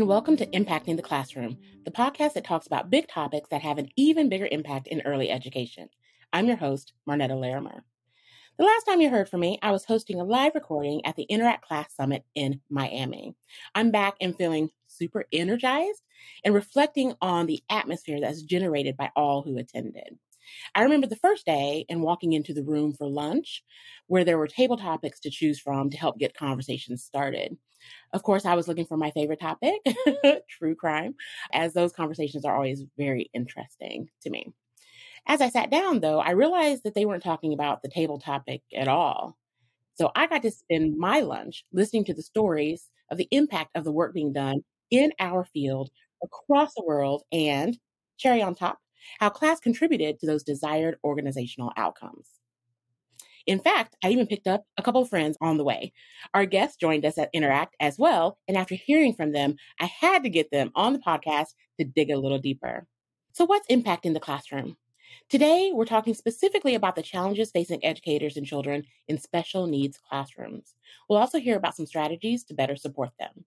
and welcome to Impacting the Classroom, the podcast that talks about big topics that have an even bigger impact in early education. I'm your host, Marnetta Larrimer. The last time you heard from me, I was hosting a live recording at the Interact Class Summit in Miami. I'm back and feeling super energized and reflecting on the atmosphere that's generated by all who attended. I remember the first day and walking into the room for lunch where there were table topics to choose from to help get conversations started. Of course, I was looking for my favorite topic, true crime, as those conversations are always very interesting to me. As I sat down, though, I realized that they weren't talking about the table topic at all. So I got to spend my lunch listening to the stories of the impact of the work being done in our field across the world and, cherry on top, how class contributed to those desired organizational outcomes. In fact, I even picked up a couple of friends on the way. Our guests joined us at Interact as well. And after hearing from them, I had to get them on the podcast to dig a little deeper. So, what's impacting the classroom? Today, we're talking specifically about the challenges facing educators and children in special needs classrooms. We'll also hear about some strategies to better support them.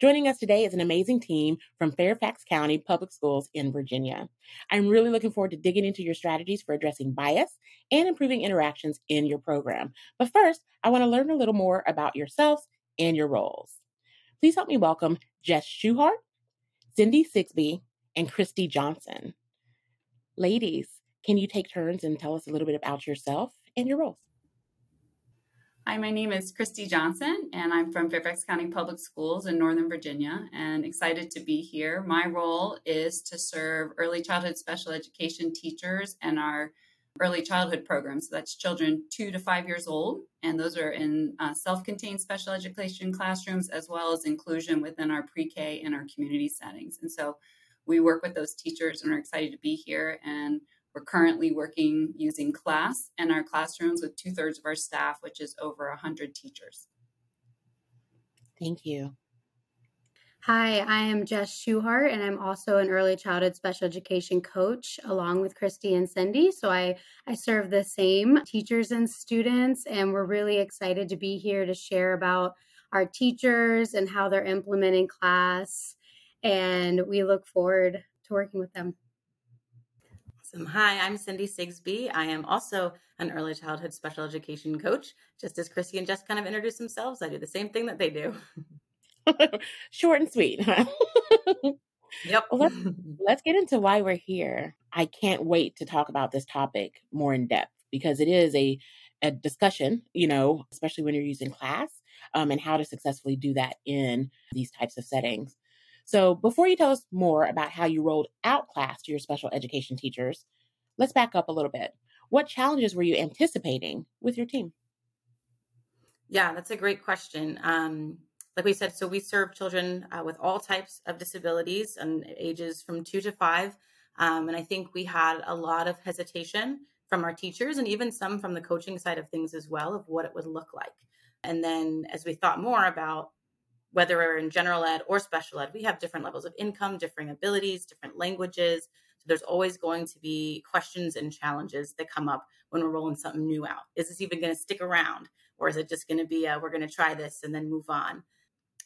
Joining us today is an amazing team from Fairfax County Public Schools in Virginia. I'm really looking forward to digging into your strategies for addressing bias and improving interactions in your program. But first, I want to learn a little more about yourselves and your roles. Please help me welcome Jess Schuhart, Cindy Sigsbee, and Christy Johnson. Ladies, can you take turns and tell us a little bit about yourself and your roles? Hi, my name is Christy Johnson, and I'm from Fairfax County Public Schools in Northern Virginia, and excited to be here. My role is to serve early childhood special education teachers and our early childhood programs. So that's children two to five years old, and those are in uh, self contained special education classrooms as well as inclusion within our pre K and our community settings. And so we work with those teachers and are excited to be here. And we're currently working using class in our classrooms with two thirds of our staff, which is over 100 teachers. Thank you. Hi, I am Jess Schuhart, and I'm also an early childhood special education coach along with Christy and Cindy. So I, I serve the same teachers and students, and we're really excited to be here to share about our teachers and how they're implementing class. And we look forward to working with them. Awesome. Hi, I'm Cindy Sigsbee. I am also an early childhood special education coach. Just as Christy and Jess kind of introduce themselves, I do the same thing that they do. Short and sweet. yep. Well, let's, let's get into why we're here. I can't wait to talk about this topic more in depth because it is a, a discussion, you know, especially when you're using class um, and how to successfully do that in these types of settings. So, before you tell us more about how you rolled out class to your special education teachers, let's back up a little bit. What challenges were you anticipating with your team? Yeah, that's a great question. Um, like we said, so we serve children uh, with all types of disabilities and ages from two to five. Um, and I think we had a lot of hesitation from our teachers and even some from the coaching side of things as well of what it would look like. And then as we thought more about whether we're in general ed or special ed, we have different levels of income, different abilities, different languages. So there's always going to be questions and challenges that come up when we're rolling something new out. Is this even going to stick around? Or is it just going to be, a, we're going to try this and then move on?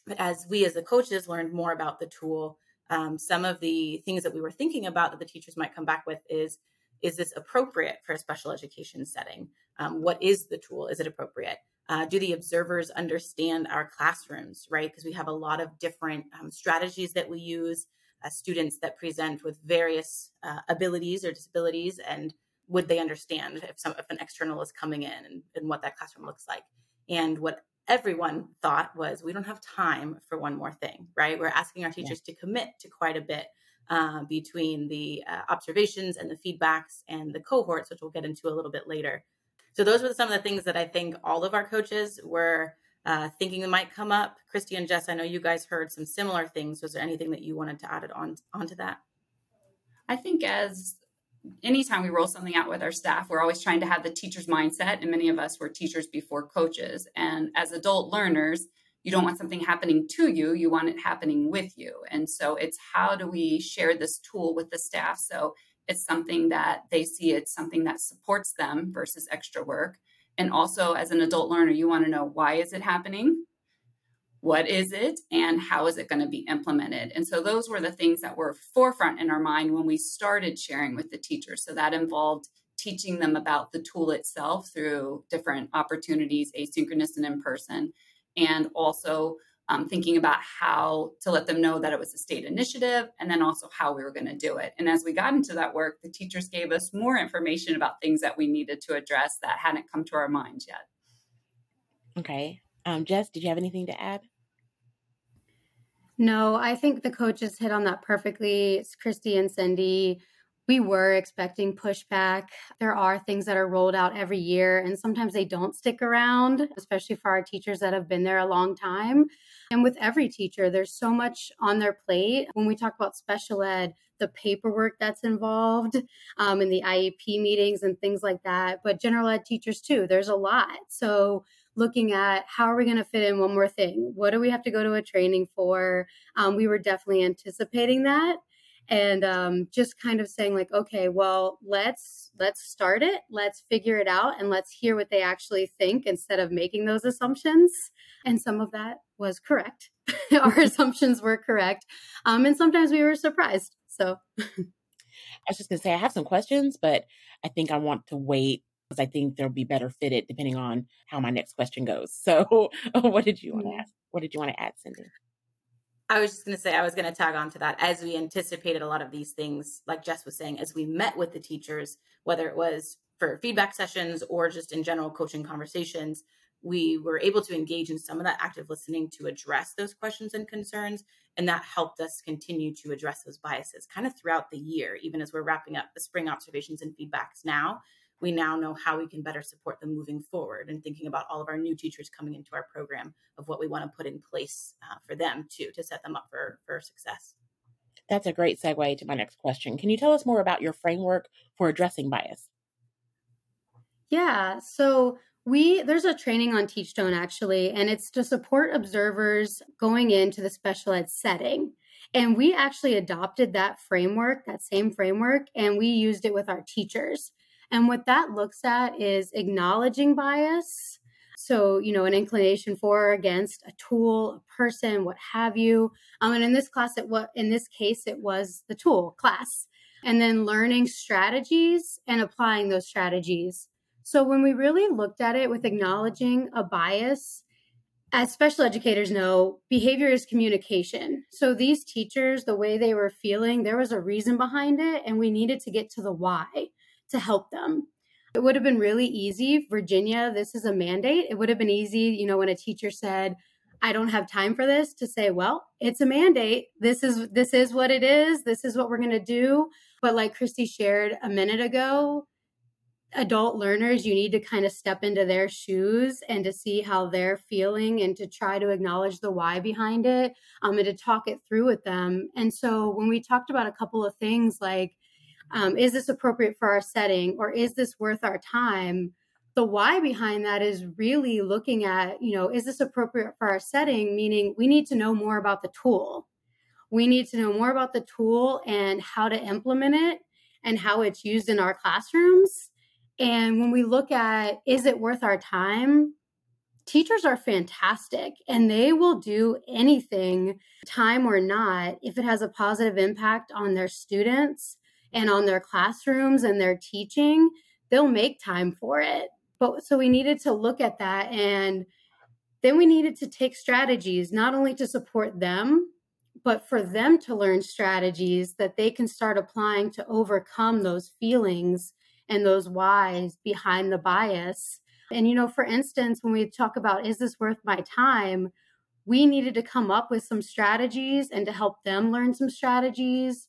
But as we as the coaches learned more about the tool, um, some of the things that we were thinking about that the teachers might come back with is, is this appropriate for a special education setting? Um, what is the tool? Is it appropriate? Uh, do the observers understand our classrooms, right? Because we have a lot of different um, strategies that we use, uh, students that present with various uh, abilities or disabilities, and would they understand if some if an external is coming in and, and what that classroom looks like? And what everyone thought was, we don't have time for one more thing, right? We're asking our teachers yeah. to commit to quite a bit uh, between the uh, observations and the feedbacks and the cohorts, which we'll get into a little bit later. So those were some of the things that I think all of our coaches were uh, thinking might come up. Christy and Jess, I know you guys heard some similar things. Was there anything that you wanted to add it on onto that? I think as anytime we roll something out with our staff, we're always trying to have the teacher's mindset. And many of us were teachers before coaches. And as adult learners, you don't want something happening to you, you want it happening with you. And so it's how do we share this tool with the staff so it's something that they see it's something that supports them versus extra work. And also as an adult learner you want to know why is it happening? What is it? And how is it going to be implemented? And so those were the things that were forefront in our mind when we started sharing with the teachers. So that involved teaching them about the tool itself through different opportunities asynchronous and in person and also um, thinking about how to let them know that it was a state initiative and then also how we were going to do it and as we got into that work the teachers gave us more information about things that we needed to address that hadn't come to our minds yet okay um, jess did you have anything to add no, I think the coaches hit on that perfectly. It's Christy and Cindy. We were expecting pushback. There are things that are rolled out every year, and sometimes they don't stick around, especially for our teachers that have been there a long time. And with every teacher, there's so much on their plate. When we talk about special ed, the paperwork that's involved um, in the IEP meetings and things like that, but general ed teachers too, there's a lot. So looking at how are we going to fit in one more thing? What do we have to go to a training for? Um, we were definitely anticipating that and um, just kind of saying like okay well let's let's start it let's figure it out and let's hear what they actually think instead of making those assumptions and some of that was correct our assumptions were correct um, and sometimes we were surprised so i was just going to say i have some questions but i think i want to wait because I think they'll be better fitted depending on how my next question goes. So, what did you want to ask? What did you want to add, Cindy? I was just going to say, I was going to tag on to that. As we anticipated a lot of these things, like Jess was saying, as we met with the teachers, whether it was for feedback sessions or just in general coaching conversations, we were able to engage in some of that active listening to address those questions and concerns. And that helped us continue to address those biases kind of throughout the year, even as we're wrapping up the spring observations and feedbacks now we now know how we can better support them moving forward and thinking about all of our new teachers coming into our program of what we want to put in place uh, for them too to set them up for for success. That's a great segue to my next question. Can you tell us more about your framework for addressing bias? Yeah so we there's a training on teachstone actually and it's to support observers going into the special ed setting. And we actually adopted that framework that same framework and we used it with our teachers and what that looks at is acknowledging bias. So, you know, an inclination for or against a tool, a person, what have you. Um, and in this class, it what in this case, it was the tool class. And then learning strategies and applying those strategies. So when we really looked at it with acknowledging a bias, as special educators know, behavior is communication. So these teachers, the way they were feeling, there was a reason behind it, and we needed to get to the why to help them. It would have been really easy. Virginia, this is a mandate. It would have been easy, you know, when a teacher said, I don't have time for this to say, well, it's a mandate. This is this is what it is. This is what we're going to do. But like Christy shared a minute ago, adult learners, you need to kind of step into their shoes and to see how they're feeling and to try to acknowledge the why behind it um, and to talk it through with them. And so when we talked about a couple of things like um, is this appropriate for our setting or is this worth our time? The why behind that is really looking at you know is this appropriate for our setting? Meaning we need to know more about the tool. We need to know more about the tool and how to implement it and how it's used in our classrooms. And when we look at is it worth our time? Teachers are fantastic and they will do anything time or not if it has a positive impact on their students and on their classrooms and their teaching, they'll make time for it. But so we needed to look at that and then we needed to take strategies not only to support them, but for them to learn strategies that they can start applying to overcome those feelings and those whys behind the bias. And, you know, for instance, when we talk about is this worth my time, we needed to come up with some strategies and to help them learn some strategies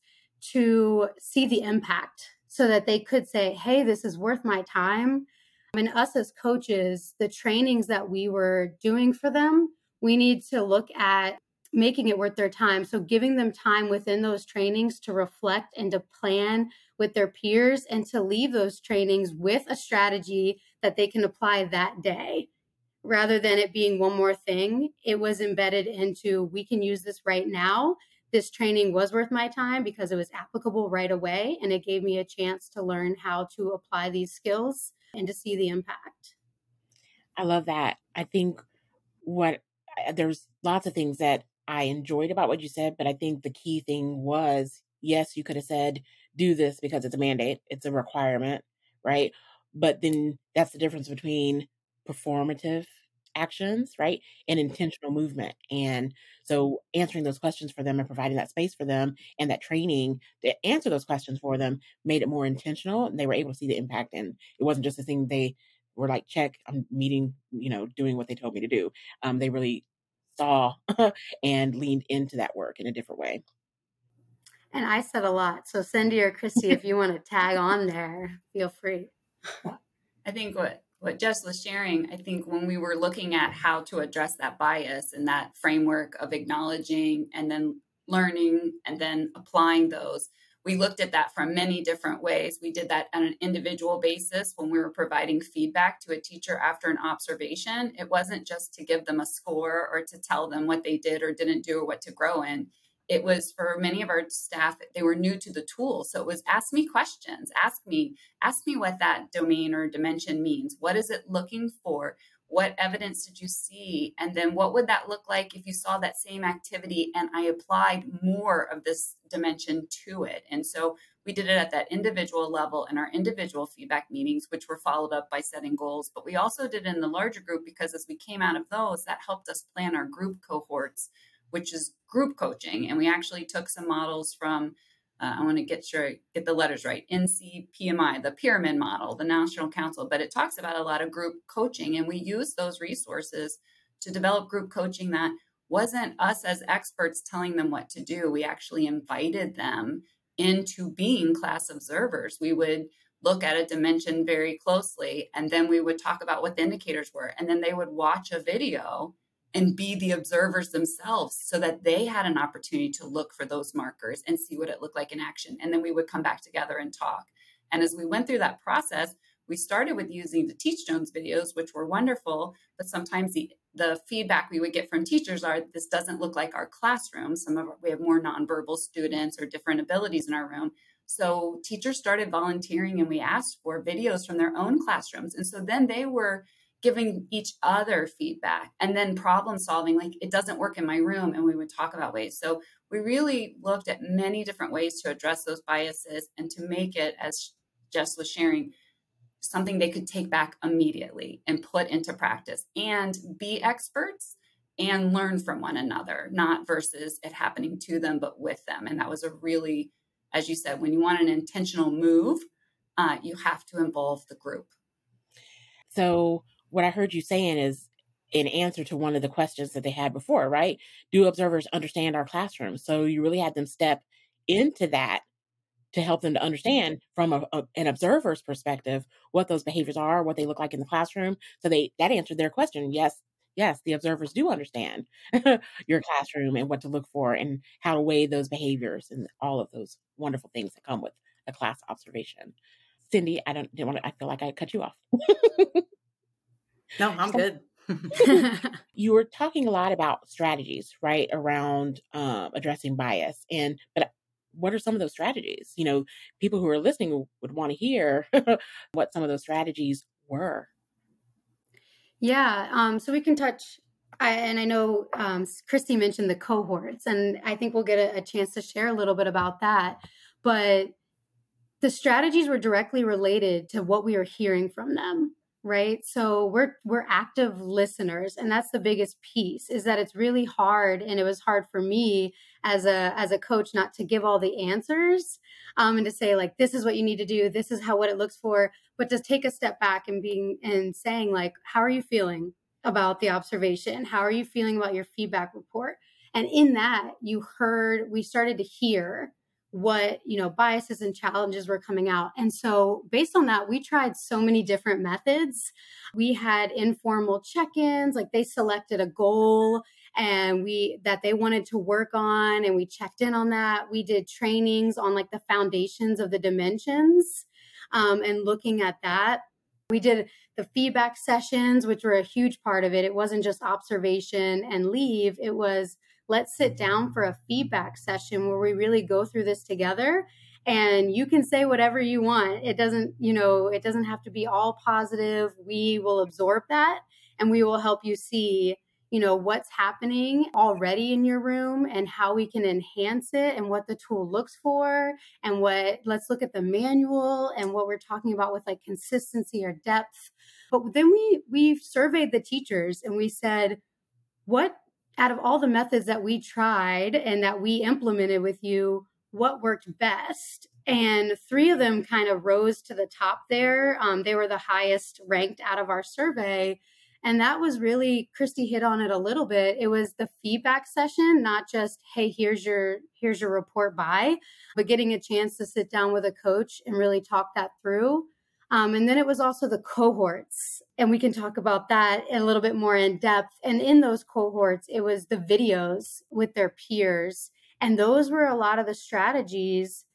to see the impact so that they could say, hey, this is worth my time. And us as coaches, the trainings that we were doing for them, we need to look at making it worth their time. So, giving them time within those trainings to reflect and to plan with their peers and to leave those trainings with a strategy that they can apply that day. Rather than it being one more thing, it was embedded into we can use this right now this training was worth my time because it was applicable right away and it gave me a chance to learn how to apply these skills and to see the impact. I love that. I think what there's lots of things that I enjoyed about what you said, but I think the key thing was yes, you could have said, do this because it's a mandate, it's a requirement, right? But then that's the difference between performative actions, right? And intentional movement. And so answering those questions for them and providing that space for them and that training to answer those questions for them made it more intentional and they were able to see the impact. And it wasn't just a thing they were like, check, I'm meeting, you know, doing what they told me to do. Um, they really saw and leaned into that work in a different way. And I said a lot. So Cindy or Christy, if you want to tag on there, feel free. I think what what Jess was sharing, I think when we were looking at how to address that bias and that framework of acknowledging and then learning and then applying those, we looked at that from many different ways. We did that on an individual basis when we were providing feedback to a teacher after an observation. It wasn't just to give them a score or to tell them what they did or didn't do or what to grow in it was for many of our staff they were new to the tool. So it was ask me questions. Ask me ask me what that domain or dimension means. What is it looking for? What evidence did you see? And then what would that look like if you saw that same activity and i applied more of this dimension to it? And so we did it at that individual level in our individual feedback meetings which were followed up by setting goals. But we also did it in the larger group because as we came out of those that helped us plan our group cohorts which is group coaching. And we actually took some models from, uh, I want to get sure get the letters right, NCPMI, the pyramid model, the National Council, but it talks about a lot of group coaching. And we use those resources to develop group coaching that wasn't us as experts telling them what to do. We actually invited them into being class observers. We would look at a dimension very closely and then we would talk about what the indicators were and then they would watch a video and be the observers themselves so that they had an opportunity to look for those markers and see what it looked like in action. And then we would come back together and talk. And as we went through that process, we started with using the Teachstone videos, which were wonderful, but sometimes the, the feedback we would get from teachers are this doesn't look like our classroom. Some of our, we have more nonverbal students or different abilities in our room. So teachers started volunteering and we asked for videos from their own classrooms. And so then they were giving each other feedback and then problem solving like it doesn't work in my room and we would talk about ways. So we really looked at many different ways to address those biases and to make it as jess was sharing something they could take back immediately and put into practice and be experts and learn from one another not versus it happening to them but with them. And that was a really as you said when you want an intentional move uh, you have to involve the group. So what I heard you saying is in answer to one of the questions that they had before, right? Do observers understand our classroom? So you really had them step into that to help them to understand from a, a, an observer's perspective what those behaviors are, what they look like in the classroom. So they that answered their question. Yes, yes, the observers do understand your classroom and what to look for and how to weigh those behaviors and all of those wonderful things that come with a class observation. Cindy, I don't didn't want to, I feel like I cut you off. No, I'm good. you were talking a lot about strategies, right, around um, addressing bias. And but what are some of those strategies? You know, people who are listening would want to hear what some of those strategies were. Yeah, um, so we can touch. I, and I know um, Christy mentioned the cohorts, and I think we'll get a, a chance to share a little bit about that. But the strategies were directly related to what we are hearing from them right? So we're we're active listeners and that's the biggest piece is that it's really hard and it was hard for me as a as a coach not to give all the answers um, and to say like this is what you need to do. This is how what it looks for but to take a step back and being and saying like how are you feeling about the observation? How are you feeling about your feedback report? And in that you heard we started to hear what you know biases and challenges were coming out. And so based on that we tried so many different methods. We had informal check-ins like they selected a goal and we that they wanted to work on and we checked in on that. We did trainings on like the foundations of the dimensions um, and looking at that. We did the feedback sessions which were a huge part of it. It wasn't just observation and leave. It was let's sit down for a feedback session where we really go through this together. And you can say whatever you want. It doesn't you know it doesn't have to be all positive. We will absorb that and we will help you see you know, what's happening already in your room and how we can enhance it and what the tool looks for and what let's look at the manual and what we're talking about with like consistency or depth. But then we we surveyed the teachers and we said, what out of all the methods that we tried and that we implemented with you, what worked best? And three of them kind of rose to the top there. Um, they were the highest ranked out of our survey and that was really Christy hit on it a little bit. It was the feedback session, not just, hey, here's your here's your report bye, but getting a chance to sit down with a coach and really talk that through. Um, and then it was also the cohorts. And we can talk about that a little bit more in depth. And in those cohorts, it was the videos with their peers. And those were a lot of the strategies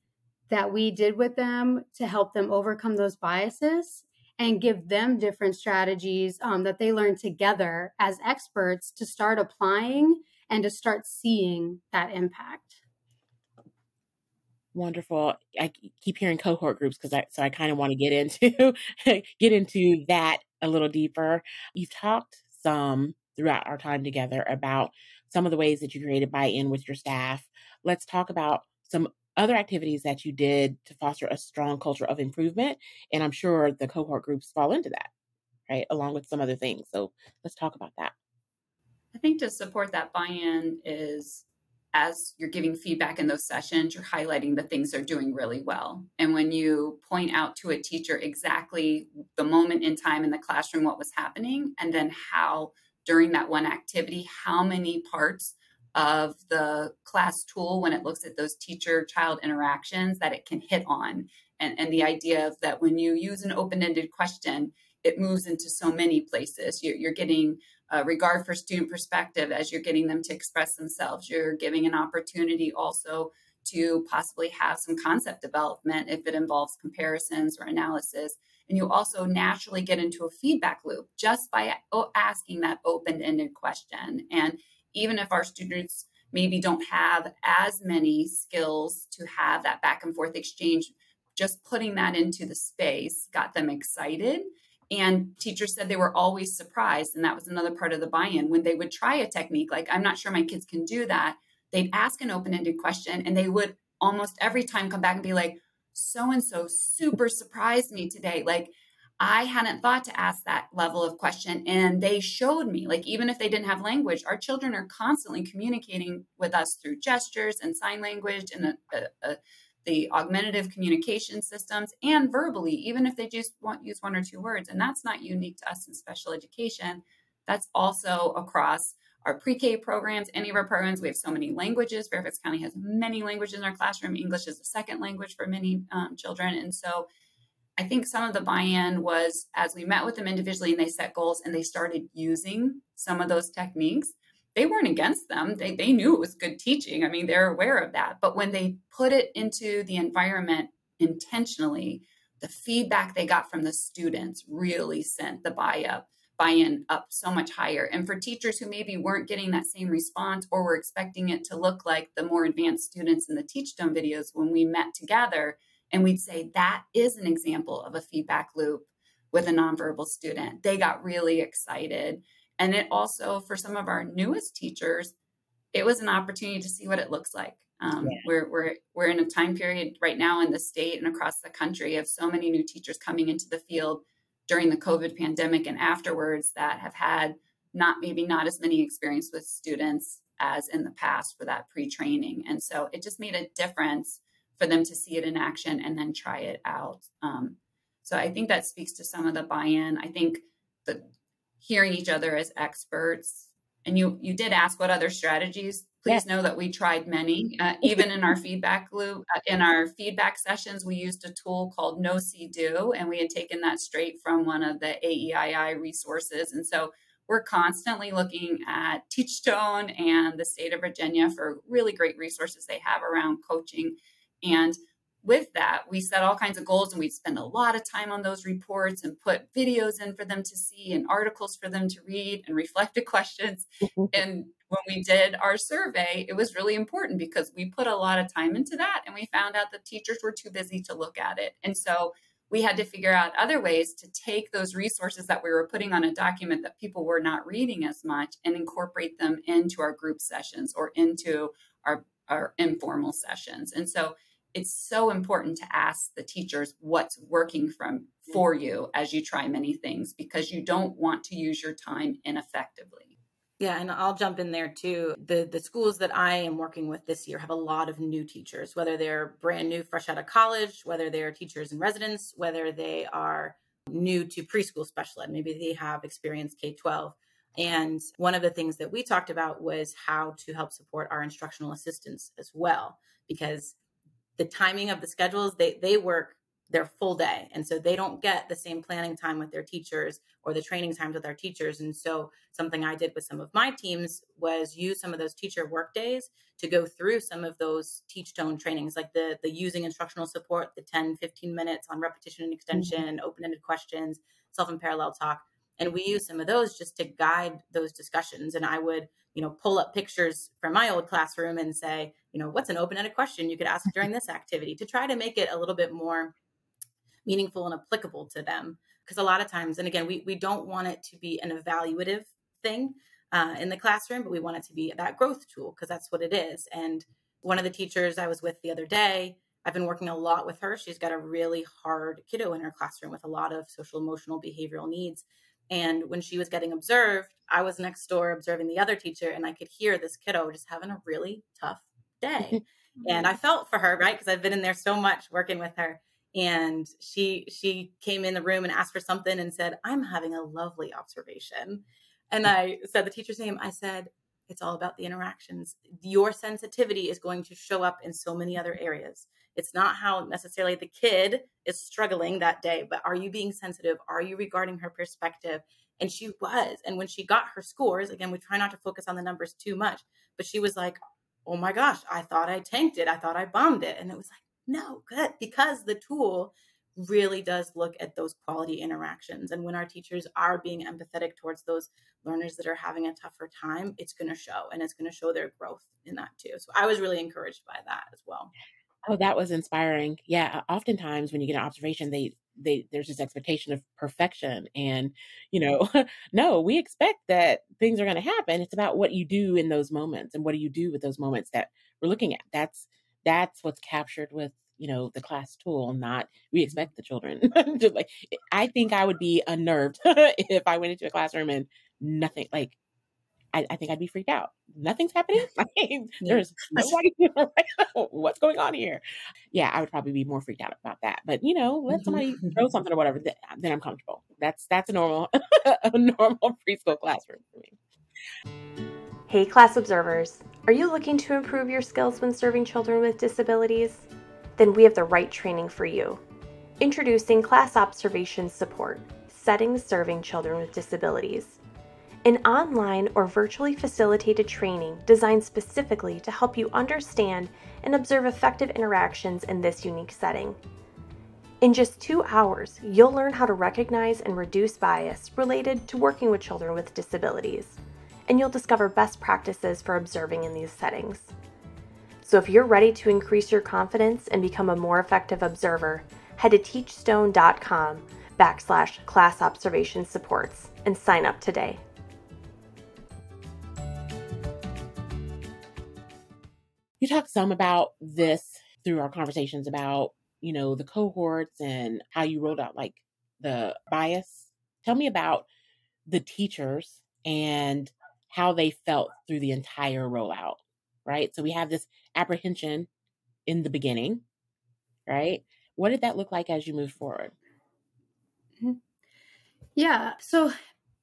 that we did with them to help them overcome those biases and give them different strategies um, that they learned together as experts to start applying and to start seeing that impact. Wonderful. I keep hearing cohort groups because I so I kind of want to get into get into that a little deeper. You've talked some throughout our time together about some of the ways that you created buy-in with your staff. Let's talk about some other activities that you did to foster a strong culture of improvement. And I'm sure the cohort groups fall into that, right? Along with some other things. So let's talk about that. I think to support that buy in is as you're giving feedback in those sessions, you're highlighting the things they're doing really well. And when you point out to a teacher exactly the moment in time in the classroom, what was happening, and then how during that one activity, how many parts of the class tool when it looks at those teacher child interactions that it can hit on. And, and the idea of that when you use an open ended question, it moves into so many places. You're, you're getting Uh, regard for student perspective as you're getting them to express themselves. You're giving an opportunity also to possibly have some concept development if it involves comparisons or analysis. And you also naturally get into a feedback loop just by asking that open ended question. And even if our students maybe don't have as many skills to have that back and forth exchange, just putting that into the space got them excited. And teachers said they were always surprised. And that was another part of the buy in. When they would try a technique, like, I'm not sure my kids can do that, they'd ask an open ended question and they would almost every time come back and be like, so and so super surprised me today. Like, I hadn't thought to ask that level of question. And they showed me, like, even if they didn't have language, our children are constantly communicating with us through gestures and sign language and the, the, the augmentative communication systems and verbally, even if they just want use one or two words. And that's not unique to us in special education. That's also across our pre-K programs, any of our programs. We have so many languages. Fairfax County has many languages in our classroom. English is a second language for many um, children. And so I think some of the buy in was as we met with them individually and they set goals and they started using some of those techniques, they weren't against them. They, they knew it was good teaching. I mean, they're aware of that. But when they put it into the environment intentionally, the feedback they got from the students really sent the buy up buy-in up so much higher and for teachers who maybe weren't getting that same response or were expecting it to look like the more advanced students in the Teachstone videos when we met together and we'd say, that is an example of a feedback loop with a nonverbal student. They got really excited. And it also, for some of our newest teachers, it was an opportunity to see what it looks like. Um, yeah. we're, we're, we're in a time period right now in the state and across the country of so many new teachers coming into the field during the COVID pandemic and afterwards that have had not maybe not as many experience with students as in the past for that pre-training. And so it just made a difference for them to see it in action and then try it out. Um, so I think that speaks to some of the buy-in. I think the hearing each other as experts. And you you did ask what other strategies. Please know that we tried many. Uh, even in our feedback loop, uh, in our feedback sessions, we used a tool called No See Do, and we had taken that straight from one of the AEII resources. And so we're constantly looking at Teachstone and the state of Virginia for really great resources they have around coaching and with that, we set all kinds of goals and we'd spend a lot of time on those reports and put videos in for them to see and articles for them to read and reflective questions. and when we did our survey, it was really important because we put a lot of time into that and we found out the teachers were too busy to look at it. And so we had to figure out other ways to take those resources that we were putting on a document that people were not reading as much and incorporate them into our group sessions or into our, our informal sessions. And so it's so important to ask the teachers what's working from for you as you try many things because you don't want to use your time ineffectively. Yeah, and I'll jump in there too. The the schools that I am working with this year have a lot of new teachers, whether they're brand new fresh out of college, whether they're teachers in residence, whether they are new to preschool special ed, maybe they have experience K-12. And one of the things that we talked about was how to help support our instructional assistants as well because the timing of the schedules they they work their full day. And so they don't get the same planning time with their teachers or the training times with our teachers. And so something I did with some of my teams was use some of those teacher work days to go through some of those Teachstone trainings, like the the using instructional support, the 10, 15 minutes on repetition and extension, mm-hmm. open-ended questions, self and parallel talk. And we use some of those just to guide those discussions. And I would, you know, pull up pictures from my old classroom and say, you know, what's an open-ended question you could ask during this activity to try to make it a little bit more meaningful and applicable to them. Because a lot of times, and again, we, we don't want it to be an evaluative thing uh, in the classroom, but we want it to be that growth tool because that's what it is. And one of the teachers I was with the other day, I've been working a lot with her. She's got a really hard kiddo in her classroom with a lot of social, emotional, behavioral needs. And when she was getting observed, I was next door observing the other teacher, and I could hear this kiddo just having a really tough day. and I mm-hmm. felt for her, right? Because I've been in there so much working with her and she she came in the room and asked for something and said i'm having a lovely observation and i said the teacher's name i said it's all about the interactions. Your sensitivity is going to show up in so many other areas. It's not how necessarily the kid is struggling that day but are you being sensitive? Are you regarding her perspective? And she was. And when she got her scores again we try not to focus on the numbers too much but she was like oh my gosh i thought i tanked it. I thought i bombed it. And it was like no, good, because the tool really does look at those quality interactions. And when our teachers are being empathetic towards those learners that are having a tougher time, it's going to show and it's going to show their growth in that too. So I was really encouraged by that as well. Oh, that was inspiring. Yeah, oftentimes when you get an observation, they they there's this expectation of perfection and you know, no, we expect that things are going to happen. It's about what you do in those moments and what do you do with those moments that we're looking at. That's that's what's captured with you know the class tool not we expect the children to like i think i would be unnerved if i went into a classroom and nothing like I, I think I'd be freaked out. Nothing's happening. there's nobody. What's going on here? Yeah, I would probably be more freaked out about that. But you know, let somebody mm-hmm. throw something or whatever. Then I'm comfortable. That's that's a normal a normal preschool classroom for me. Hey, class observers. Are you looking to improve your skills when serving children with disabilities? Then we have the right training for you. Introducing Class Observation Support Settings Serving Children with Disabilities. An online or virtually facilitated training designed specifically to help you understand and observe effective interactions in this unique setting. In just two hours, you'll learn how to recognize and reduce bias related to working with children with disabilities and you'll discover best practices for observing in these settings. So if you're ready to increase your confidence and become a more effective observer, head to teachstone.com backslash class observation supports and sign up today. You talked some about this through our conversations about, you know, the cohorts and how you rolled out like the bias. Tell me about the teachers and how they felt through the entire rollout, right? So we have this apprehension in the beginning, right? What did that look like as you move forward? Mm-hmm. Yeah. So,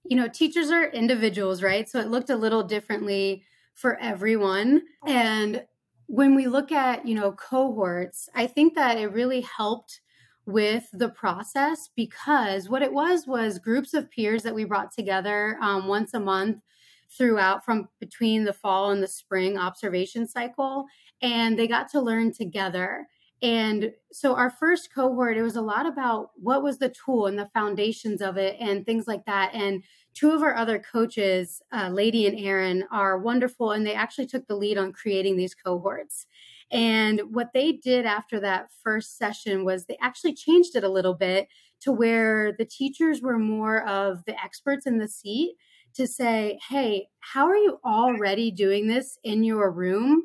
you know, teachers are individuals, right? So it looked a little differently for everyone. And when we look at, you know, cohorts, I think that it really helped with the process because what it was was groups of peers that we brought together um, once a month throughout from between the fall and the spring observation cycle and they got to learn together. And so our first cohort it was a lot about what was the tool and the foundations of it and things like that. And two of our other coaches uh, lady and aaron are wonderful and they actually took the lead on creating these cohorts. And what they did after that first session was they actually changed it a little bit to where the teachers were more of the experts in the seat to say, hey, how are you already doing this in your room?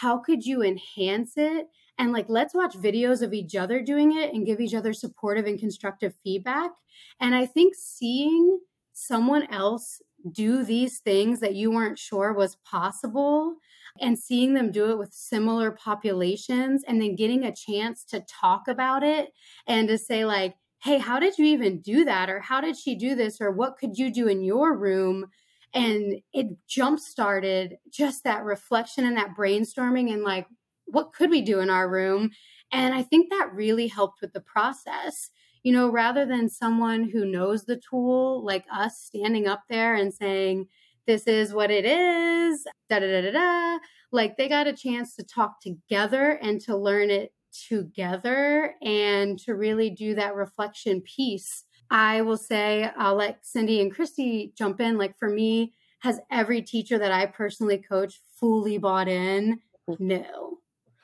How could you enhance it? And like, let's watch videos of each other doing it and give each other supportive and constructive feedback. And I think seeing someone else do these things that you weren't sure was possible and seeing them do it with similar populations and then getting a chance to talk about it and to say like hey how did you even do that or how did she do this or what could you do in your room and it jump started just that reflection and that brainstorming and like what could we do in our room and i think that really helped with the process you know, rather than someone who knows the tool like us standing up there and saying, this is what it is, da da da da da. Like they got a chance to talk together and to learn it together and to really do that reflection piece. I will say, I'll let Cindy and Christy jump in. Like for me, has every teacher that I personally coach fully bought in? Mm-hmm. No.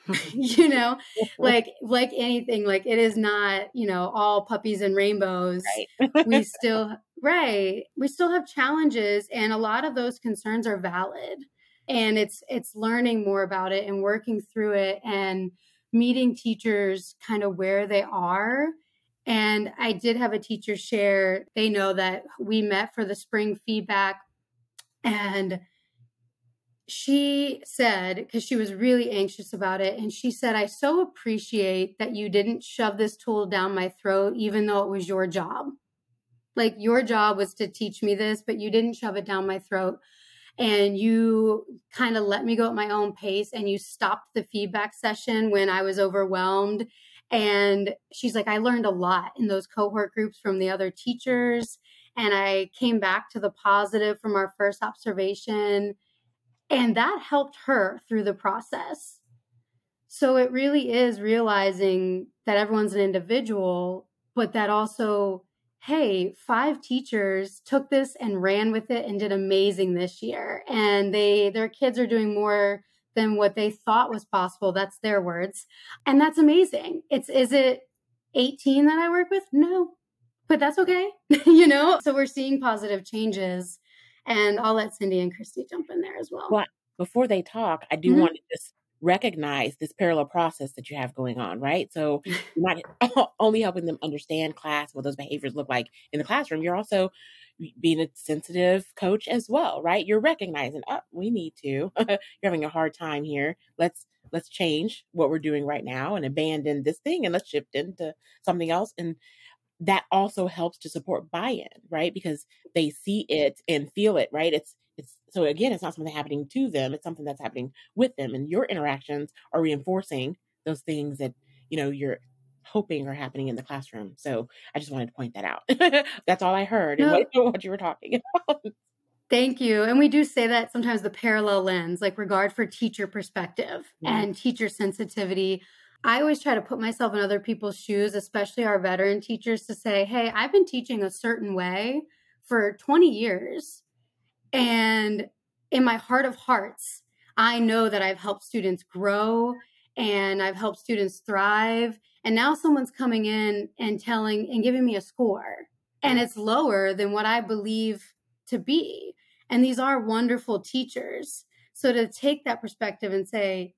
you know like like anything like it is not you know all puppies and rainbows right. we still right we still have challenges and a lot of those concerns are valid and it's it's learning more about it and working through it and meeting teachers kind of where they are and i did have a teacher share they know that we met for the spring feedback and she said, because she was really anxious about it, and she said, I so appreciate that you didn't shove this tool down my throat, even though it was your job. Like your job was to teach me this, but you didn't shove it down my throat. And you kind of let me go at my own pace and you stopped the feedback session when I was overwhelmed. And she's like, I learned a lot in those cohort groups from the other teachers. And I came back to the positive from our first observation and that helped her through the process. So it really is realizing that everyone's an individual, but that also, hey, five teachers took this and ran with it and did amazing this year. And they their kids are doing more than what they thought was possible. That's their words. And that's amazing. It's is it 18 that I work with? No. But that's okay. you know? So we're seeing positive changes and I'll let Cindy and Christy jump in there as well. Well, before they talk, I do mm-hmm. want to just recognize this parallel process that you have going on, right? So mm. you're not only helping them understand class, what those behaviors look like in the classroom, you're also being a sensitive coach as well, right? You're recognizing, oh, we need to. you're having a hard time here. Let's let's change what we're doing right now and abandon this thing and let's shift into something else. And that also helps to support buy-in, right? Because they see it and feel it, right? It's it's so again, it's not something happening to them, it's something that's happening with them. And your interactions are reinforcing those things that, you know, you're hoping are happening in the classroom. So I just wanted to point that out. that's all I heard no. and what, what you were talking about. Thank you. And we do say that sometimes the parallel lens, like regard for teacher perspective yeah. and teacher sensitivity I always try to put myself in other people's shoes, especially our veteran teachers, to say, hey, I've been teaching a certain way for 20 years. And in my heart of hearts, I know that I've helped students grow and I've helped students thrive. And now someone's coming in and telling and giving me a score, and it's lower than what I believe to be. And these are wonderful teachers. So to take that perspective and say,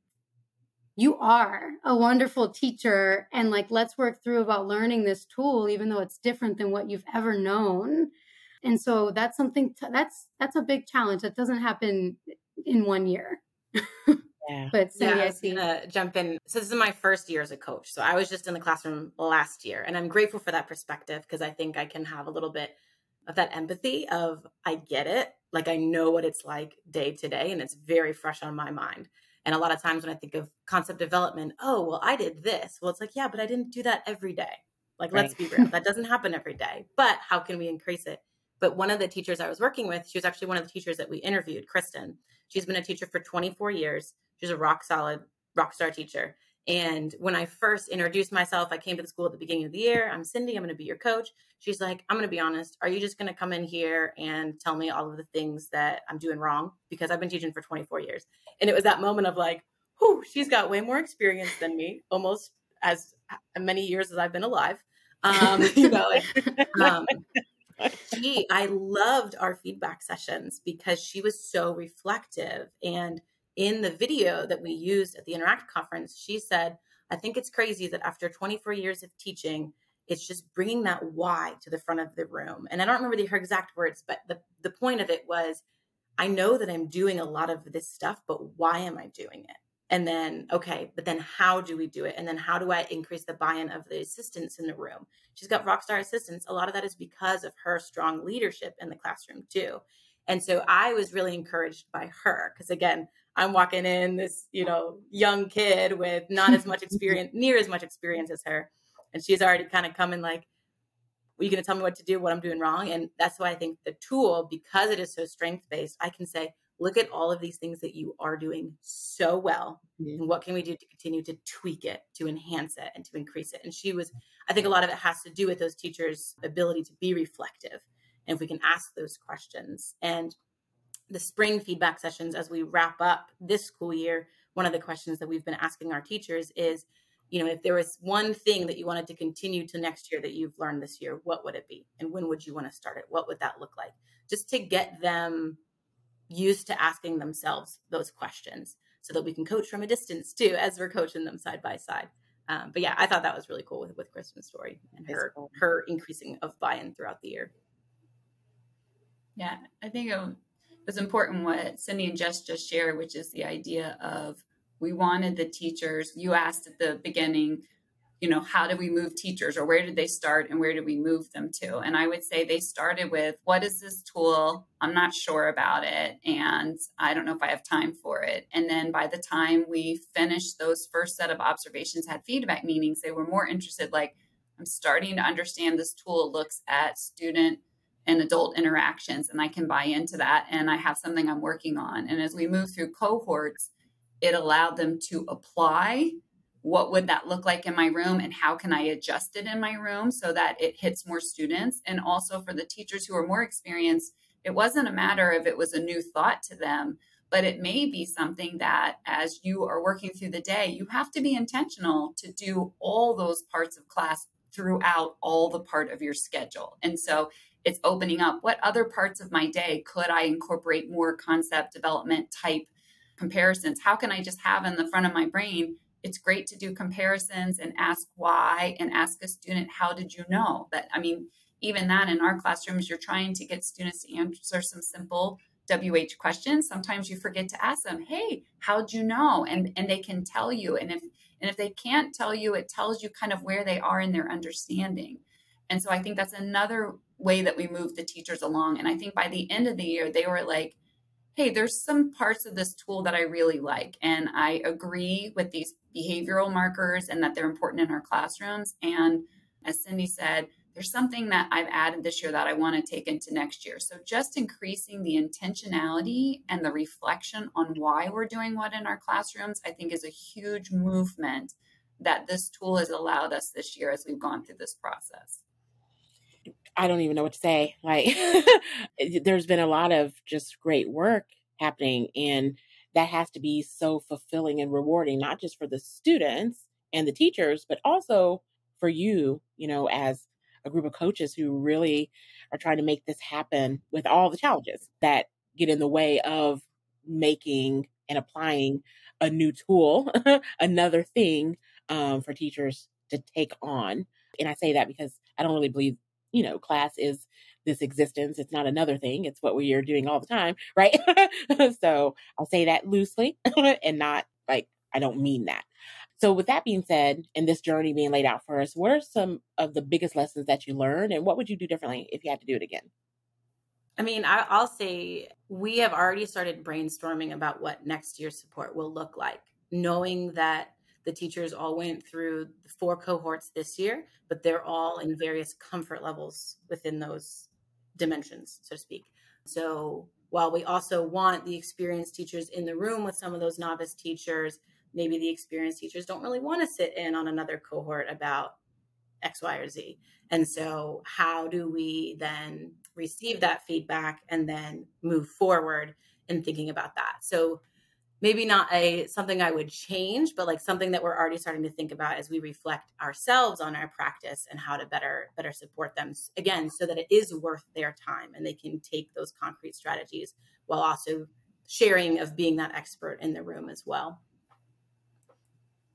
you are a wonderful teacher and like let's work through about learning this tool even though it's different than what you've ever known and so that's something to, that's that's a big challenge that doesn't happen in one year yeah but so yeah, I was gonna jump in so this is my first year as a coach so I was just in the classroom last year and I'm grateful for that perspective because I think I can have a little bit of that empathy of I get it like I know what it's like day to day and it's very fresh on my mind and a lot of times when I think of concept development, oh, well, I did this. Well, it's like, yeah, but I didn't do that every day. Like, right. let's be real. that doesn't happen every day. But how can we increase it? But one of the teachers I was working with, she was actually one of the teachers that we interviewed, Kristen. She's been a teacher for 24 years. She's a rock solid, rock star teacher. And when I first introduced myself, I came to the school at the beginning of the year. I'm Cindy. I'm going to be your coach. She's like, I'm going to be honest. Are you just going to come in here and tell me all of the things that I'm doing wrong? Because I've been teaching for 24 years. And it was that moment of like, whew, she's got way more experience than me, almost as many years as I've been alive. Um, you know, um, she, I loved our feedback sessions because she was so reflective. And in the video that we used at the Interact conference, she said, I think it's crazy that after 24 years of teaching, it's just bringing that why to the front of the room. And I don't remember the, her exact words, but the, the point of it was I know that I'm doing a lot of this stuff, but why am I doing it? And then, okay, but then how do we do it? And then how do I increase the buy in of the assistants in the room? She's got rock star assistants. A lot of that is because of her strong leadership in the classroom, too. And so I was really encouraged by her because, again, I'm walking in this, you know, young kid with not as much experience, near as much experience as her. And she's already kind of coming like, are you going to tell me what to do, what I'm doing wrong? And that's why I think the tool, because it is so strength based, I can say, look at all of these things that you are doing so well. Mm-hmm. And what can we do to continue to tweak it, to enhance it, and to increase it? And she was, I think a lot of it has to do with those teachers' ability to be reflective. And if we can ask those questions. And the spring feedback sessions, as we wrap up this school year, one of the questions that we've been asking our teachers is, you know, if there was one thing that you wanted to continue to next year that you've learned this year, what would it be? And when would you want to start it? What would that look like? Just to get them used to asking themselves those questions so that we can coach from a distance too, as we're coaching them side by side. Um, but yeah, I thought that was really cool with, with Christmas story and her, cool. her increasing of buy-in throughout the year. Yeah, I think it was important what Cindy and Jess just shared, which is the idea of we wanted the teachers. You asked at the beginning, you know, how did we move teachers or where did they start and where did we move them to? And I would say they started with, what is this tool? I'm not sure about it. And I don't know if I have time for it. And then by the time we finished those first set of observations, had feedback meetings, they were more interested, like, I'm starting to understand this tool looks at student and adult interactions, and I can buy into that. And I have something I'm working on. And as we move through cohorts, it allowed them to apply what would that look like in my room and how can I adjust it in my room so that it hits more students? And also for the teachers who are more experienced, it wasn't a matter of it was a new thought to them, but it may be something that as you are working through the day, you have to be intentional to do all those parts of class throughout all the part of your schedule. And so it's opening up what other parts of my day could I incorporate more concept development type comparisons? How can I just have in the front of my brain it's great to do comparisons and ask why and ask a student, how did you know? That, I mean, even that in our classrooms, you're trying to get students to answer some simple WH questions. Sometimes you forget to ask them, hey, how'd you know? And and they can tell you. And if and if they can't tell you, it tells you kind of where they are in their understanding. And so I think that's another way that we move the teachers along. And I think by the end of the year, they were like, hey, there's some parts of this tool that I really like. And I agree with these behavioral markers and that they're important in our classrooms. And as Cindy said, there's something that I've added this year that I want to take into next year. So just increasing the intentionality and the reflection on why we're doing what in our classrooms, I think is a huge movement that this tool has allowed us this year as we've gone through this process. I don't even know what to say. Like, there's been a lot of just great work happening, and that has to be so fulfilling and rewarding, not just for the students and the teachers, but also for you, you know, as a group of coaches who really are trying to make this happen with all the challenges that get in the way of making and applying a new tool, another thing um, for teachers to take on. And I say that because I don't really believe you know, class is this existence. It's not another thing. It's what we are doing all the time, right? so I'll say that loosely and not like I don't mean that. So with that being said, and this journey being laid out for us, what are some of the biggest lessons that you learned and what would you do differently if you had to do it again? I mean, I, will say we have already started brainstorming about what next year's support will look like, knowing that the teachers all went through four cohorts this year, but they're all in various comfort levels within those dimensions, so to speak. So while we also want the experienced teachers in the room with some of those novice teachers, maybe the experienced teachers don't really want to sit in on another cohort about X, Y, or Z. And so, how do we then receive that feedback and then move forward in thinking about that? So, maybe not a something I would change, but like something that we're already starting to think about as we reflect ourselves on our practice and how to better better support them again so that it is worth their time and they can take those concrete strategies while also sharing of being that expert in the room as well.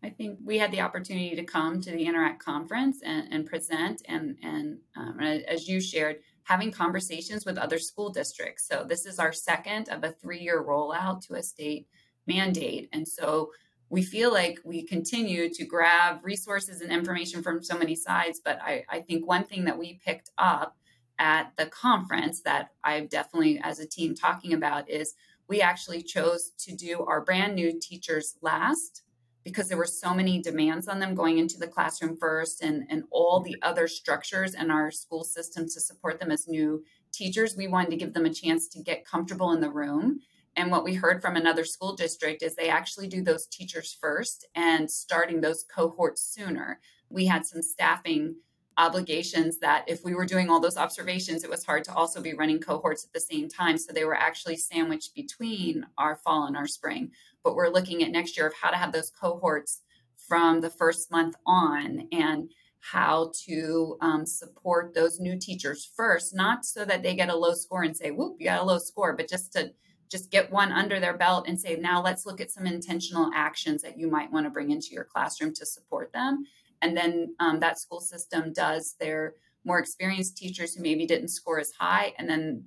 I think we had the opportunity to come to the Interact conference and, and present, and and um, as you shared, having conversations with other school districts. So this is our second of a three-year rollout to a state mandate. And so we feel like we continue to grab resources and information from so many sides. But I, I think one thing that we picked up at the conference that I've definitely, as a team, talking about is we actually chose to do our brand new teachers last because there were so many demands on them going into the classroom first and, and all the other structures in our school system to support them as new teachers. We wanted to give them a chance to get comfortable in the room and what we heard from another school district is they actually do those teachers first and starting those cohorts sooner. We had some staffing obligations that if we were doing all those observations, it was hard to also be running cohorts at the same time. So they were actually sandwiched between our fall and our spring. But we're looking at next year of how to have those cohorts from the first month on and how to um, support those new teachers first, not so that they get a low score and say, whoop, you got a low score, but just to just get one under their belt and say, now let's look at some intentional actions that you might want to bring into your classroom to support them. And then um, that school system does their more experienced teachers who maybe didn't score as high. And then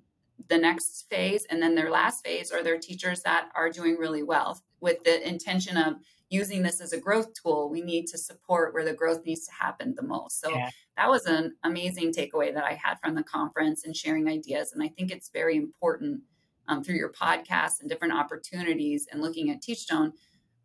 the next phase, and then their last phase are their teachers that are doing really well with the intention of using this as a growth tool. We need to support where the growth needs to happen the most. So yeah. that was an amazing takeaway that I had from the conference and sharing ideas. And I think it's very important um, through your podcast and different opportunities and looking at Teachstone,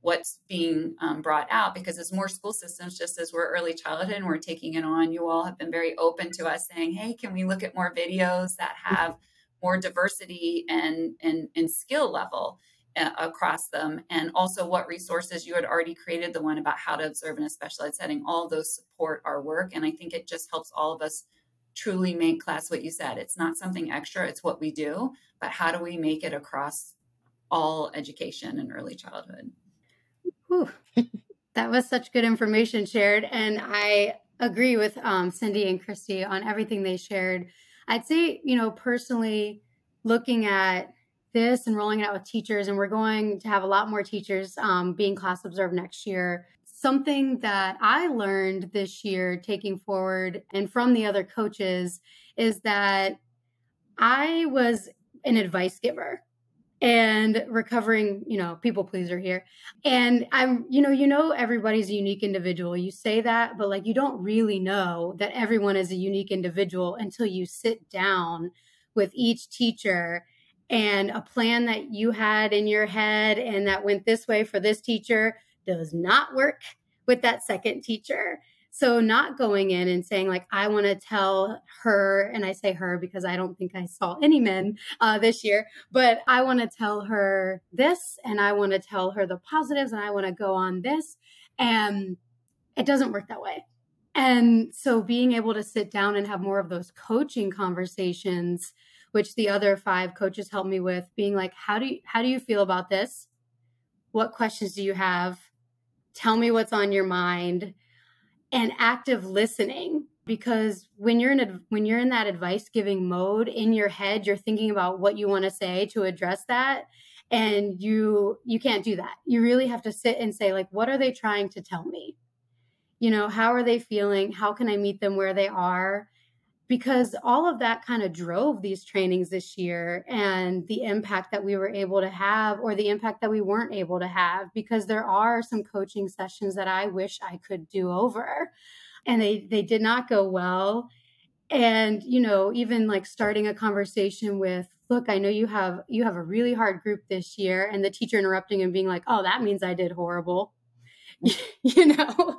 what's being um, brought out because as more school systems, just as we're early childhood and we're taking it on, you all have been very open to us saying, hey, can we look at more videos that have more diversity and, and, and skill level? Uh, across them and also what resources you had already created the one about how to observe in a special ed setting all those support our work and i think it just helps all of us truly make class what you said. It's not something extra, it's what we do, but how do we make it across all education and early childhood? Whew. that was such good information shared. And I agree with um, Cindy and Christy on everything they shared. I'd say, you know, personally, looking at this and rolling it out with teachers, and we're going to have a lot more teachers um, being class observed next year something that I learned this year taking forward and from the other coaches is that I was an advice giver and recovering, you know, people pleaser here. And I'm, you know, you know, everybody's a unique individual. You say that, but like you don't really know that everyone is a unique individual until you sit down with each teacher and a plan that you had in your head and that went this way for this teacher does not work with that second teacher. So, not going in and saying, like, I want to tell her, and I say her because I don't think I saw any men uh, this year, but I want to tell her this, and I want to tell her the positives, and I want to go on this. And it doesn't work that way. And so, being able to sit down and have more of those coaching conversations, which the other five coaches helped me with, being like, how do you, how do you feel about this? What questions do you have? tell me what's on your mind and active listening because when you're in when you're in that advice giving mode in your head you're thinking about what you want to say to address that and you you can't do that. You really have to sit and say like what are they trying to tell me? You know how are they feeling? How can i meet them where they are because all of that kind of drove these trainings this year and the impact that we were able to have or the impact that we weren't able to have because there are some coaching sessions that I wish I could do over and they they did not go well. And you know even like starting a conversation with look i know you have you have a really hard group this year and the teacher interrupting and being like oh that means i did horrible. You know?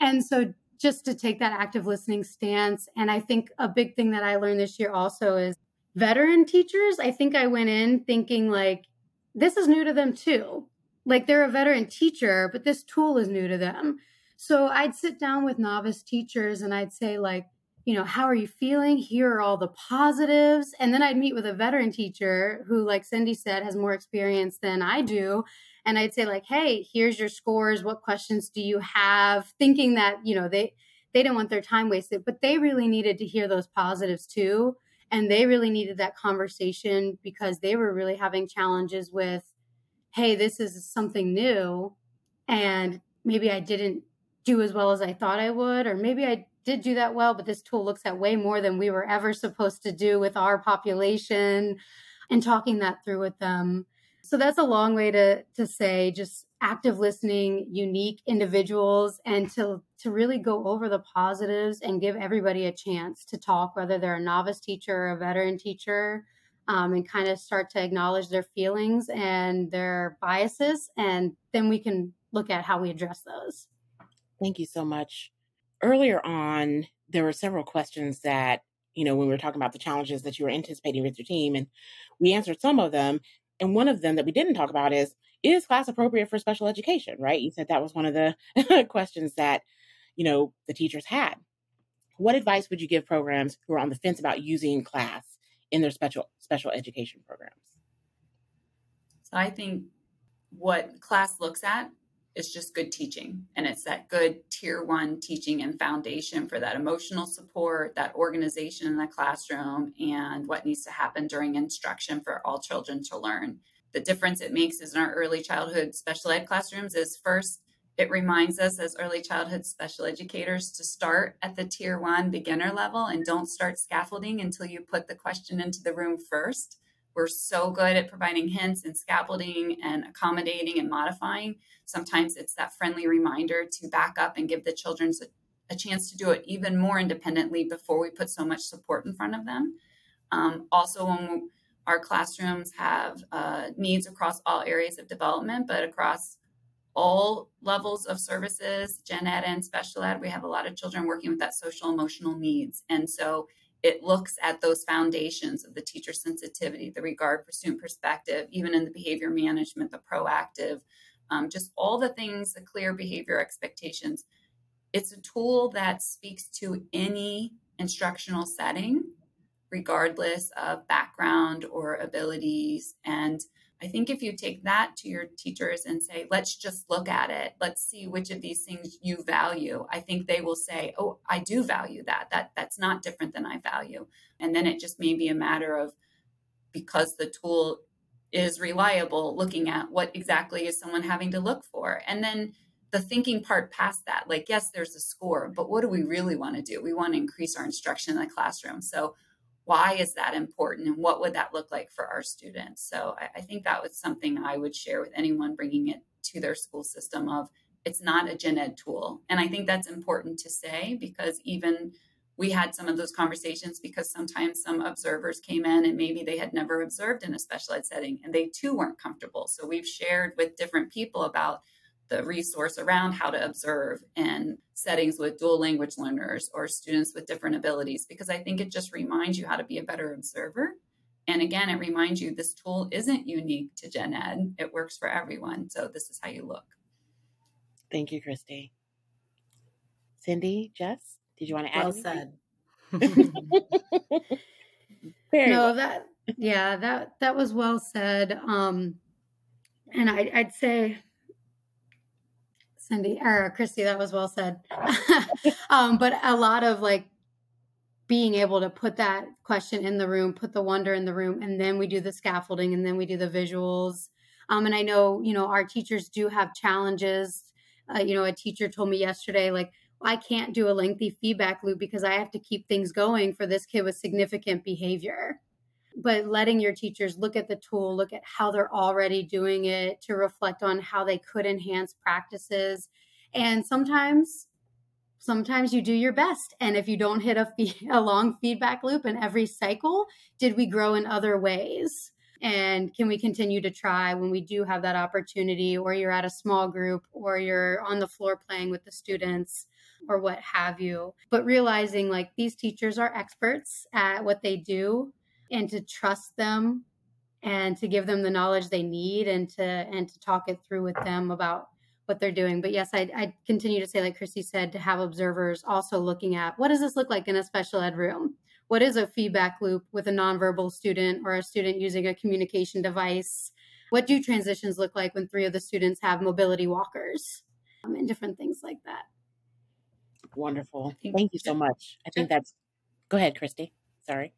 And so just to take that active listening stance. And I think a big thing that I learned this year also is veteran teachers. I think I went in thinking like, this is new to them too. Like they're a veteran teacher, but this tool is new to them. So I'd sit down with novice teachers and I'd say, like, you know, how are you feeling? Here are all the positives. And then I'd meet with a veteran teacher who, like Cindy said, has more experience than I do. And I'd say like, "Hey, here's your scores. What questions do you have?" Thinking that you know they they didn't want their time wasted, but they really needed to hear those positives too, and they really needed that conversation because they were really having challenges with, "Hey, this is something new, and maybe I didn't do as well as I thought I would, or maybe I did do that well, but this tool looks at way more than we were ever supposed to do with our population and talking that through with them. So that's a long way to to say just active listening, unique individuals and to to really go over the positives and give everybody a chance to talk whether they're a novice teacher or a veteran teacher. Um, and kind of start to acknowledge their feelings and their biases, and then we can look at how we address those. Thank you so much earlier on, there were several questions that, you know, when we were talking about the challenges that you were anticipating with your team, and we answered some of them. And one of them that we didn't talk about is is class appropriate for special education, right? You said that was one of the questions that, you know, the teachers had. What advice would you give programs who are on the fence about using class in their special special education programs? So I think what class looks at is just good teaching. And it's that good tier one teaching and foundation for that emotional support, that organization in the classroom, and what needs to happen during instruction for all children to learn. The difference it makes is in our early childhood special ed classrooms is first, it reminds us as early childhood special educators to start at the tier one beginner level and don't start scaffolding until you put the question into the room first. We're so good at providing hints and scaffolding and accommodating and modifying. Sometimes it's that friendly reminder to back up and give the children a, a chance to do it even more independently before we put so much support in front of them. Um, also, when our classrooms have uh, needs across all areas of development, but across all levels of services, gen ed and special ed, we have a lot of children working with that social emotional needs. And so it looks at those foundations of the teacher sensitivity, the regard for student perspective, even in the behavior management, the proactive, um, just all the things, the clear behavior expectations. It's a tool that speaks to any instructional setting, regardless of background or abilities. And I think if you take that to your teachers and say, let's just look at it, let's see which of these things you value, I think they will say, oh, I do value that. That that's not different than I value. And then it just may be a matter of because the tool is reliable, looking at what exactly is someone having to look for. And then the thinking part past that, like, yes, there's a score, but what do we really want to do? We want to increase our instruction in the classroom. So why is that important and what would that look like for our students? So I, I, think that was something i would share with anyone bringing it to their school system of it's not a gen ed tool. And i think that's important to say because even we had some of those conversations because sometimes some observers came in and maybe they had never observed in a special ed setting and they too weren't comfortable. So we've shared with different people about the resource around how to observe in settings with dual language learners or students with different abilities because I think it just reminds you how to be a better observer. And again, it reminds you this tool isn't unique to Gen Ed, it works for everyone. So this is how you look. Thank you, Christy. Cindy, Jess, did you want to add? Well said. Very no, well. that yeah, that that was well said. Um, and I, I'd say Cindy or Christy, that was well said. um, but a lot of like being able to put that question in the room, put the wonder in the room, and then we do the scaffolding and then we do the visuals. Um, and I know, you know, our teachers do have challenges. Uh, you know, a teacher told me yesterday, like, I can't do a lengthy feedback loop because I have to keep things going for this kid with significant behavior but letting your teachers look at the tool, look at how they're already doing it, to reflect on how they could enhance practices. And sometimes, sometimes you do your best. And if you don't hit a, fee- a long feedback loop in every cycle, did we grow in other ways? And can we continue to try when we do have that opportunity, or you're at a small group, or you're on the floor playing with the students? or what have you. But realizing like these teachers are experts at what they do and to trust them and to give them the knowledge they need and to and to talk it through with them about what they're doing. But yes, I, I continue to say, like Christy said, to have observers also looking at what does this look like in a special ed room? What is a feedback loop with a nonverbal student or a student using a communication device? what do transitions look like when three of the students have mobility walkers um, and different things like that. Wonderful. Thank you so much. I think that's, go ahead, Christy. Sorry.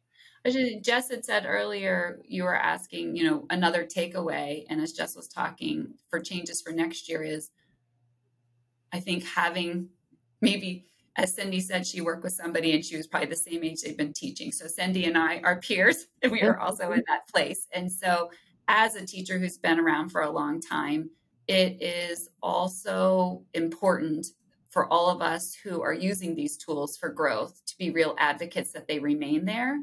Jess had said earlier, you were asking, you know, another takeaway. And as Jess was talking for changes for next year is, I think having maybe, as Cindy said, she worked with somebody and she was probably the same age they've been teaching. So Cindy and I are peers and we are also in that place. And so as a teacher who's been around for a long time, it is also important for all of us who are using these tools for growth to be real advocates that they remain there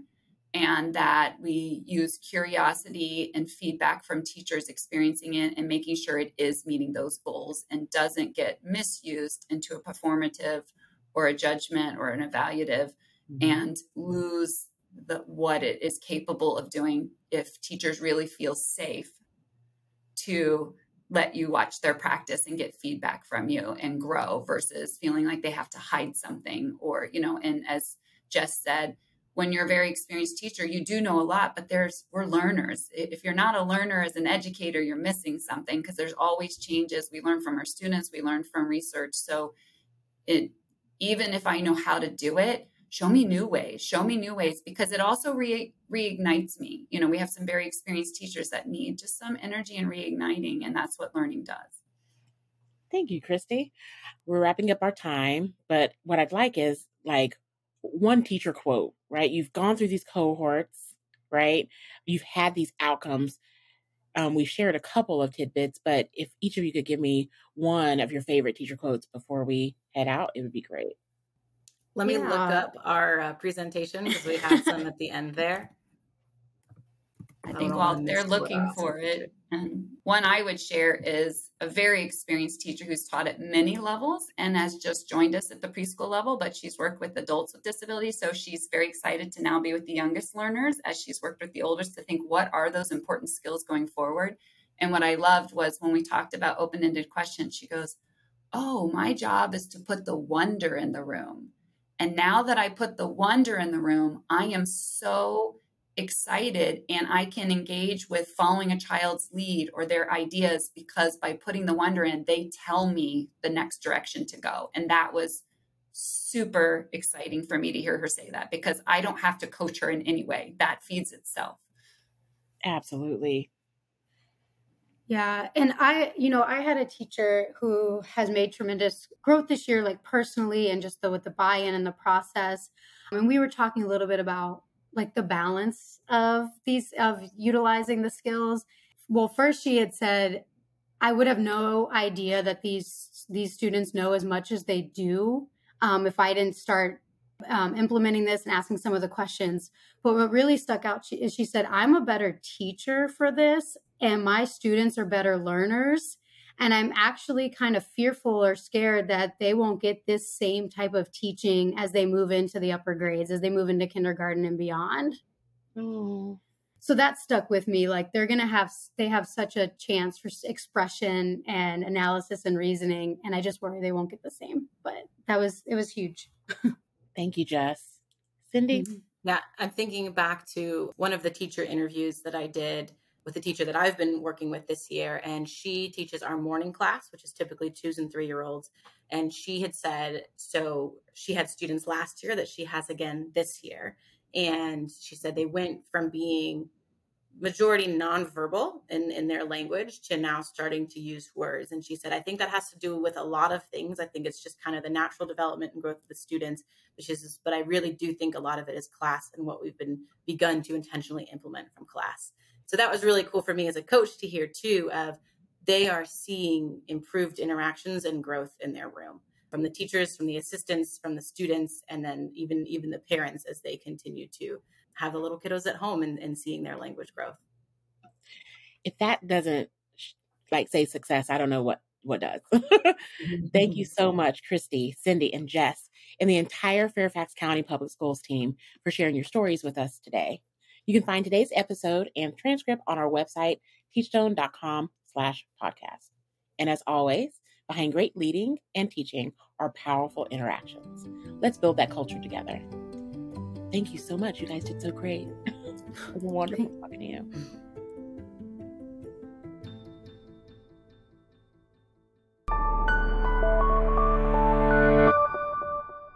and that we use curiosity and feedback from teachers experiencing it and making sure it is meeting those goals and doesn't get misused into a performative or a judgment or an evaluative mm-hmm. and lose the, what it is capable of doing if teachers really feel safe to let you watch their practice and get feedback from you and grow versus feeling like they have to hide something or you know and as jess said when you're a very experienced teacher you do know a lot but there's we're learners. If you're not a learner as an educator you're missing something because there's always changes. We learn from our students we learn from research. So it even if i know how to do it show me new ways show me new ways because it also re- reignites me. You know we have some very experienced teachers that need just some energy and reigniting and that's what learning does. Thank you christy. We're wrapping up our time but what i'd like is like one teacher quote, right? You've gone through these cohorts, right? You've had these outcomes. Um, we've shared a couple of tidbits, but if each of you could give me one of your favorite teacher quotes before we head out, it would be great. Let me yeah. look up our uh, presentation because we have some at the end there. I think while they're looking for it, and um, one I would share is a very experienced teacher who's taught at many levels and has just joined us at the preschool level, but she's worked with adults with disabilities. So she's very excited to now be with the youngest learners as she's worked with the oldest to think what are those important skills going forward. And what I loved was when we talked about open ended questions, she goes, Oh, my job is to put the wonder in the room. And now that I put the wonder in the room, I am so excited and I can engage with following a child's lead or their ideas because by putting the wonder in, they tell me the next direction to go. And that was super exciting for me to hear her say that because I don't have to coach her in any way. That feeds itself. Absolutely. Yeah. And I, you know, I had a teacher who has made tremendous growth this year, like personally, and just the, with the buy in and the process. And we were talking a little bit about like the balance of these of utilizing the skills. Well first she had said i would have no idea that these these students know as much as they do um, if i didn't start um, implementing this and asking some of the questions. But what really stuck out she, is she said i'm a better teacher for this and my students are better learners and I'm actually kind of fearful or scared that they won't get this same type of teaching as they move into the upper grades, as they move into kindergarten and beyond. Oh. So that stuck with me. Like they're going to have, they have such a chance for expression and analysis and reasoning. And I just worry they won't get the same. But that was, it was huge. Thank you, Jess. Cindy? Mm-hmm. Yeah, I'm thinking back to one of the teacher interviews that I did with a teacher that I've been working with this year, and she teaches our morning class, which is typically twos and three year olds. And she had said, so she had students last year that she has again this year. And she said they went from being majority nonverbal in, in their language to now starting to use words. And she said, I think that has to do with a lot of things. I think it's just kind of the natural development and growth of the students, which is, but I really do think a lot of it is class and what we've been begun to intentionally implement from class. So that was really cool for me as a coach to hear too of they are seeing improved interactions and growth in their room from the teachers, from the assistants, from the students, and then even even the parents as they continue to have the little kiddos at home and, and seeing their language growth. If that doesn't like say success, I don't know what what does. Thank you mm-hmm. so much, Christy, Cindy, and Jess, and the entire Fairfax County Public Schools team for sharing your stories with us today. You can find today's episode and transcript on our website, teachstone.com slash podcast. And as always, behind great leading and teaching are powerful interactions. Let's build that culture together. Thank you so much. You guys did so great. it was wonderful talking to you.